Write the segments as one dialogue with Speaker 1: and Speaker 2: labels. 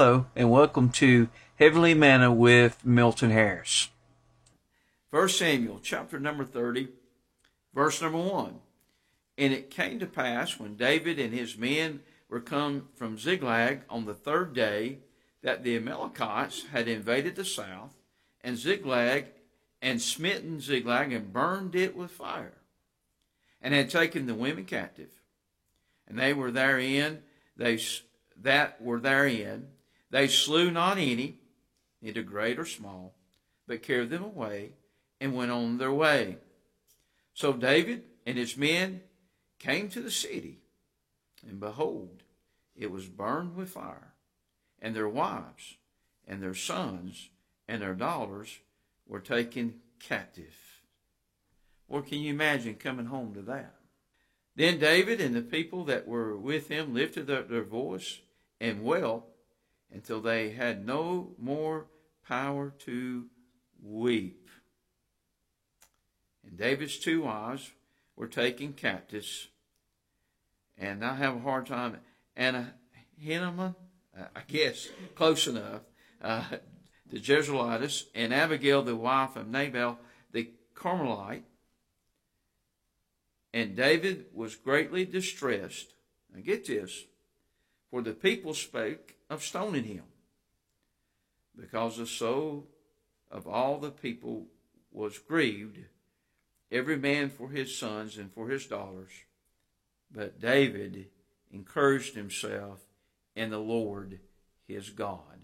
Speaker 1: Hello, and welcome to Heavenly Manna with Milton Harris.
Speaker 2: 1 Samuel chapter number 30, verse number 1. And it came to pass when David and his men were come from Ziklag on the third day that the Amalekites had invaded the south, and Ziklag, and smitten Ziklag, and burned it with fire, and had taken the women captive. And they were therein, they that were therein, they slew not any, neither great or small, but carried them away, and went on their way. So David and his men came to the city, and behold, it was burned with fire, and their wives, and their sons, and their daughters were taken captive. What can you imagine coming home to that? Then David and the people that were with him lifted up their voice and wept until they had no more power to weep. And David's two wives were taken captives. And I have a hard time. Anna Hinnaman, uh, I guess, close enough, uh, the Jezreelitess, and Abigail, the wife of Nabal, the Carmelite. And David was greatly distressed. Now get this, for the people spake of stoning him, because the soul of all the people was grieved, every man for his sons and for his daughters. But David encouraged himself in the Lord his God.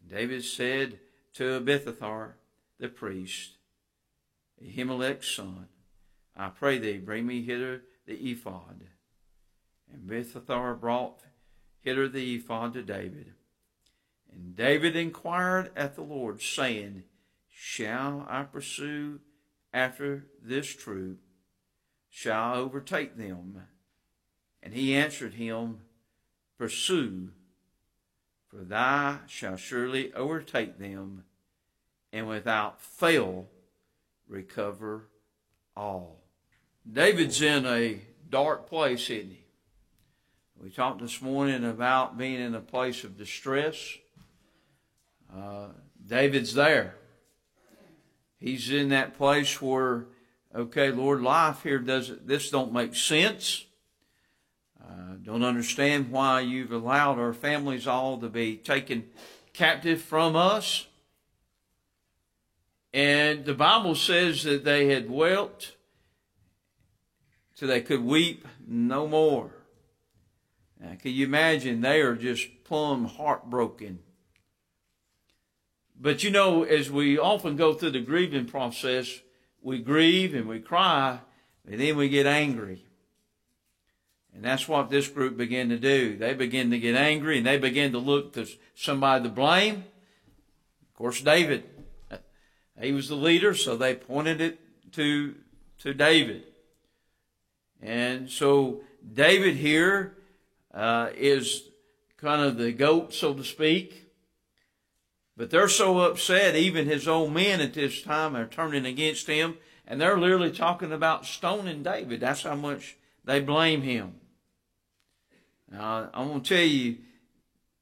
Speaker 2: And David said to Abithophar the priest, Ahimelech's son, I pray thee, bring me hither the ephod. And Abithophar brought hither the ephod to David. And David inquired at the Lord, saying, Shall I pursue after this troop? Shall I overtake them? And he answered him, Pursue, for thou shalt surely overtake them, and without fail recover all. David's in a dark place, isn't he? We talked this morning about being in a place of distress. Uh, David's there. He's in that place where, okay, Lord, life here doesn't, this don't make sense. Uh, don't understand why you've allowed our families all to be taken captive from us. And the Bible says that they had wept so they could weep no more. Now, can you imagine? They are just plumb heartbroken. But you know, as we often go through the grieving process, we grieve and we cry, and then we get angry. And that's what this group began to do. They began to get angry and they began to look to somebody to blame. Of course, David. He was the leader, so they pointed it to, to David. And so David here uh, is kind of the goat, so to speak. But they're so upset, even his own men at this time are turning against him, and they're literally talking about stoning David. That's how much they blame him. Now, I'm going to tell you,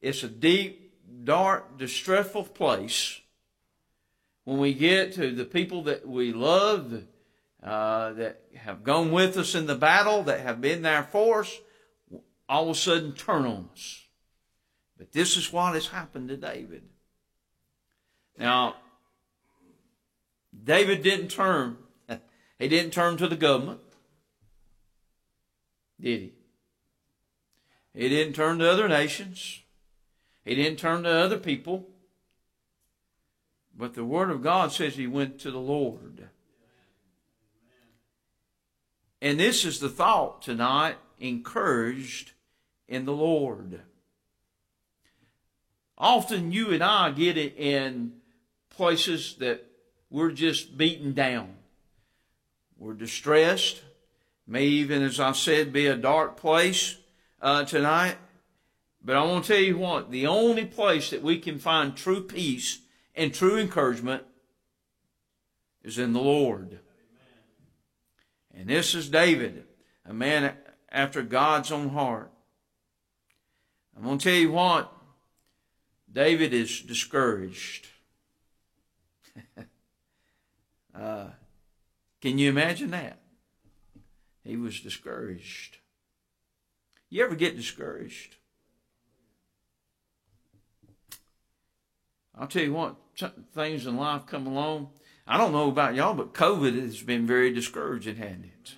Speaker 2: it's a deep, dark, distressful place when we get to the people that we love, uh, that have gone with us in the battle, that have been there for us, all of a sudden turn on us. But this is what has happened to David. Now, David didn't turn, he didn't turn to the government, did he? He didn't turn to other nations. He didn't turn to other people. But the Word of God says he went to the Lord. And this is the thought tonight encouraged in the Lord. Often you and I get it in places that we're just beaten down. We're distressed. May even, as I said, be a dark place uh, tonight. But I want to tell you what, the only place that we can find true peace and true encouragement is in the Lord. And this is David, a man after God's own heart. I'm going to tell you what, David is discouraged. uh, can you imagine that? He was discouraged. You ever get discouraged? I'll tell you what, things in life come along. I don't know about y'all, but COVID has been very discouraging, hasn't it?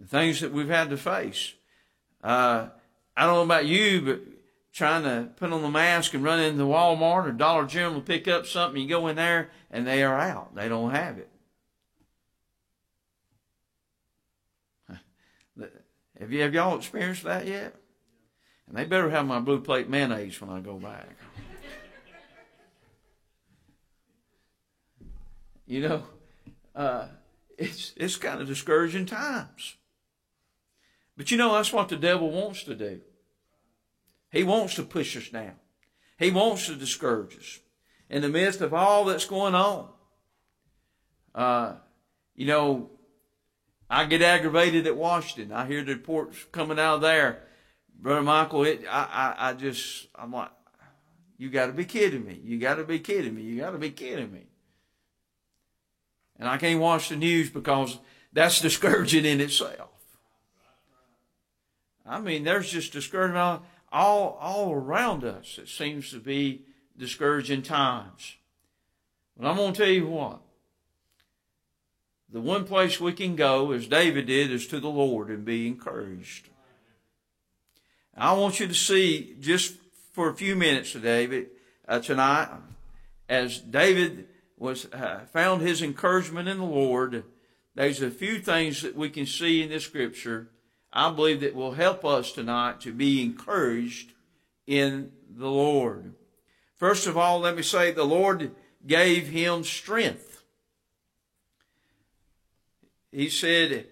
Speaker 2: The things that we've had to face. Uh, I don't know about you, but trying to put on the mask and run into Walmart or Dollar General to pick up something, you go in there and they are out. They don't have it. Have you have y'all experienced that yet? And they better have my blue plate mayonnaise when I go back. you know, uh, it's it's kind of discouraging times. But you know that's what the devil wants to do. He wants to push us down. He wants to discourage us in the midst of all that's going on. Uh, you know, I get aggravated at Washington. I hear the reports coming out of there. Brother Michael, it, I, I, I just, I'm like, you got to be kidding me. You got to be kidding me. You got to be kidding me. And I can't watch the news because that's discouraging in itself. I mean, there's just discouragement all, all around us. It seems to be discouraging times. But I'm going to tell you what. The one place we can go, as David did, is to the Lord and be encouraged. I want you to see just for a few minutes today, uh, tonight, as David was uh, found his encouragement in the Lord. There's a few things that we can see in this scripture. I believe that will help us tonight to be encouraged in the Lord. First of all, let me say the Lord gave him strength he said,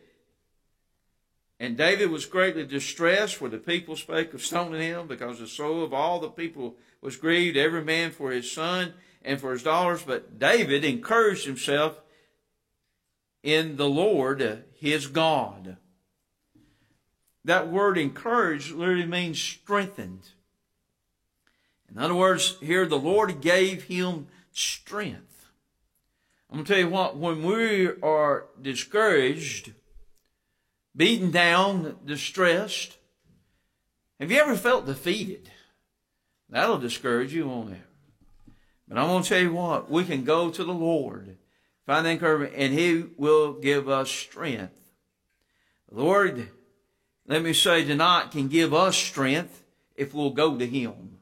Speaker 2: And David was greatly distressed, for the people spake of stoning him, because the soul of all the people was grieved, every man for his son and for his daughters. But David encouraged himself in the Lord, uh, his God. That word encouraged literally means strengthened. In other words, here the Lord gave him strength. I'm going to tell you what, when we are discouraged, beaten down, distressed, have you ever felt defeated? That'll discourage you, won't it? But I'm going to tell you what, we can go to the Lord, find encouragement, and He will give us strength. The Lord, let me say tonight, can give us strength if we'll go to Him.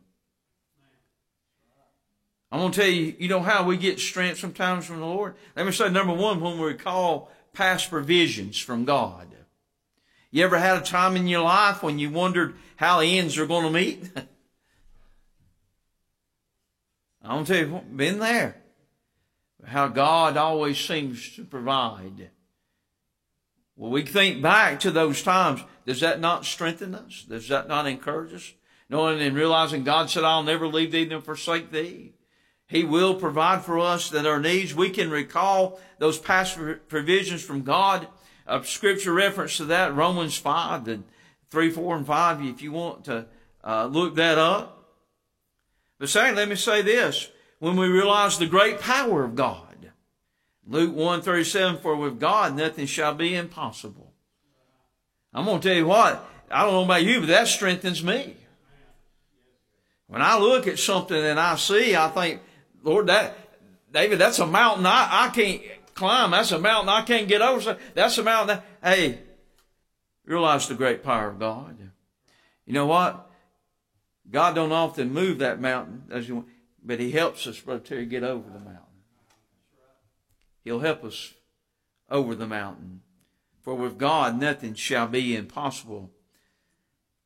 Speaker 2: I'm going to tell you, you know how we get strength sometimes from the Lord? Let me say, number one, when we recall past provisions from God. You ever had a time in your life when you wondered how the ends are going to meet? I'm going to tell you, been there. How God always seems to provide. Well, we think back to those times. Does that not strengthen us? Does that not encourage us? Knowing and realizing God said, I'll never leave thee nor forsake thee. He will provide for us that our needs. We can recall those past provisions from God. A scripture reference to that, Romans 5 and 3, 4, and 5, if you want to uh, look that up. But second, let me say this. When we realize the great power of God, Luke 1, 37, for with God nothing shall be impossible. I'm going to tell you what, I don't know about you, but that strengthens me. When I look at something and I see, I think, Lord, that, David, that's a mountain I, I can't climb. That's a mountain I can't get over. That's a mountain. That, hey, realize the great power of God. You know what? God don't often move that mountain, as you, but He helps us, Brother Terry, get over the mountain. He'll help us over the mountain. For with God, nothing shall be impossible.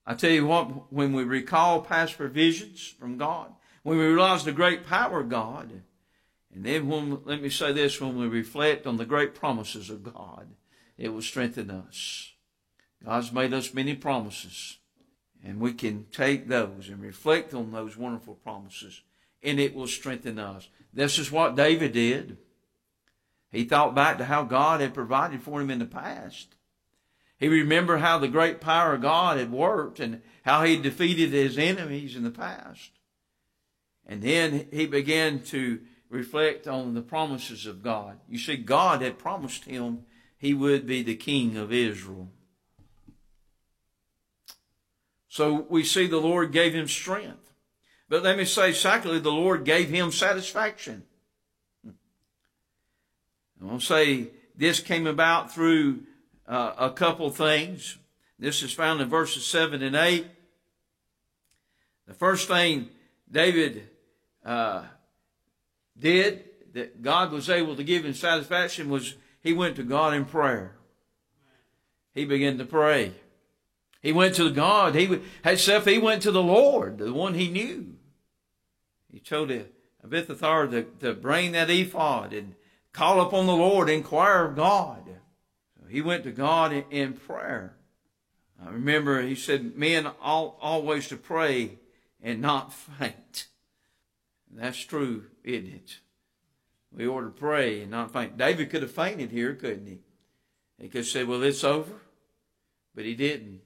Speaker 2: I tell you what, when we recall past provisions from God, when we realize the great power of God, and then when, let me say this, when we reflect on the great promises of God, it will strengthen us. God's made us many promises, and we can take those and reflect on those wonderful promises, and it will strengthen us. This is what David did. He thought back to how God had provided for him in the past. He remembered how the great power of God had worked and how he defeated his enemies in the past. And then he began to reflect on the promises of God. You see, God had promised him he would be the king of Israel. So we see the Lord gave him strength. But let me say, secondly, the Lord gave him satisfaction. I want to say this came about through uh, a couple things. This is found in verses 7 and 8. The first thing David uh, did that God was able to give him satisfaction was he went to God in prayer. He began to pray. He went to God. He himself. He went to the Lord, the one he knew. He told Abiathar to, to bring that ephod and call upon the Lord, inquire of God. So he went to God in, prayer. I remember he said, "Men all, always to pray and not faint." And that's true, isn't it? We ought to pray and not faint. David could have fainted here, couldn't he? He could say, "Well, it's over," but he didn't.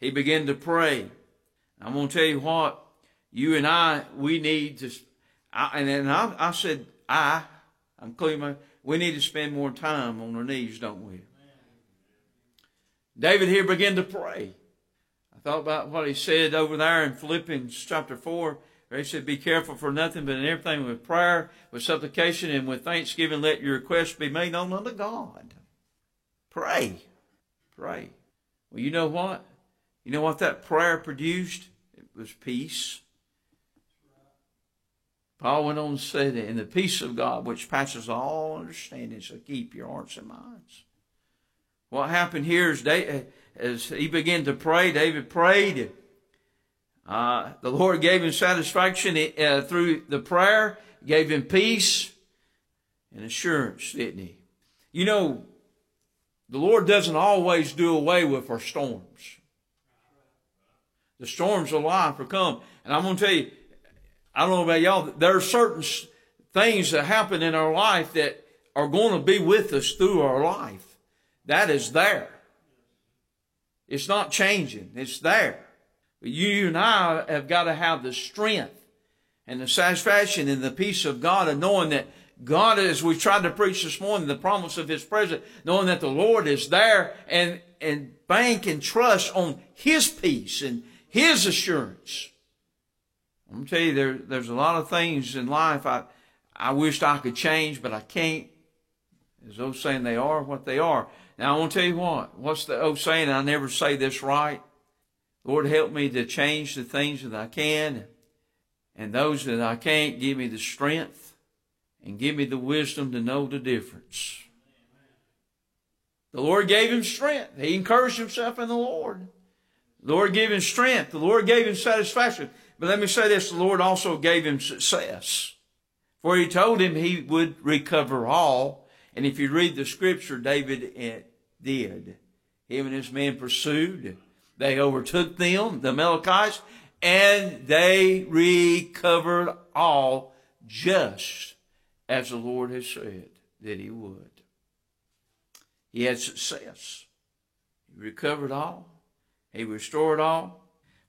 Speaker 2: He began to pray. I'm going to tell you what, you and I, we need to, I, and then I, I said, I, including my, we need to spend more time on our knees, don't we? David here began to pray. I thought about what he said over there in Philippians chapter 4, where he said, Be careful for nothing, but in everything with prayer, with supplication, and with thanksgiving, let your requests be made known unto God. Pray. Pray. Well, you know what? You know what that prayer produced? It was peace. Paul went on to say that in the peace of God, which passes all understanding, shall keep your hearts and minds. What happened here is David, as he began to pray, David prayed. Uh, the Lord gave him satisfaction uh, through the prayer, gave him peace and assurance, didn't he? You know, the Lord doesn't always do away with our storms. The storms of life will come. And I'm going to tell you, I don't know about y'all, there are certain things that happen in our life that are going to be with us through our life. That is there. It's not changing. It's there. But you and I have got to have the strength and the satisfaction and the peace of God and knowing that God, as we tried to preach this morning, the promise of His presence, knowing that the Lord is there and, and bank and trust on His peace and his assurance. I'm tell you, there, there's a lot of things in life I, I wished I could change, but I can't. As those saying they are what they are. Now I want to tell you what. What's the old saying? I never say this right. Lord, help me to change the things that I can, and those that I can't, give me the strength and give me the wisdom to know the difference. The Lord gave him strength. He encouraged himself in the Lord. The Lord gave him strength. The Lord gave him satisfaction. But let me say this, the Lord also gave him success. For he told him he would recover all. And if you read the scripture, David eh, did. Him and his men pursued. They overtook them, the Amalekites, and they recovered all just as the Lord has said that he would. He had success. He recovered all. He restored all.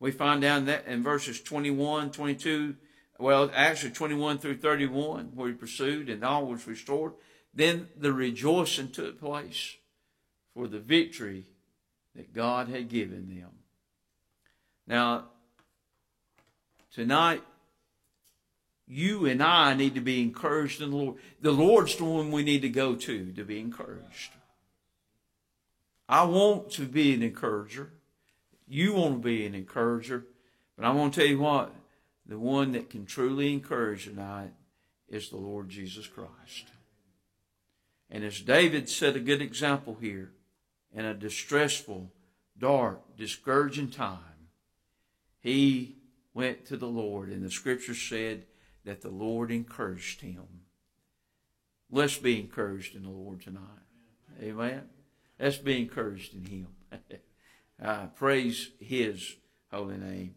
Speaker 2: We find down that in verses 21, 22, well, actually 21 through 31, where he pursued and all was restored. Then the rejoicing took place for the victory that God had given them. Now, tonight, you and I need to be encouraged in the Lord. The Lord's the one we need to go to to be encouraged. I want to be an encourager. You want to be an encourager. But I want to tell you what, the one that can truly encourage tonight is the Lord Jesus Christ. And as David set a good example here, in a distressful, dark, discouraging time, he went to the Lord, and the scripture said that the Lord encouraged him. Let's be encouraged in the Lord tonight. Amen. Let's be encouraged in him. Uh, praise His holy name.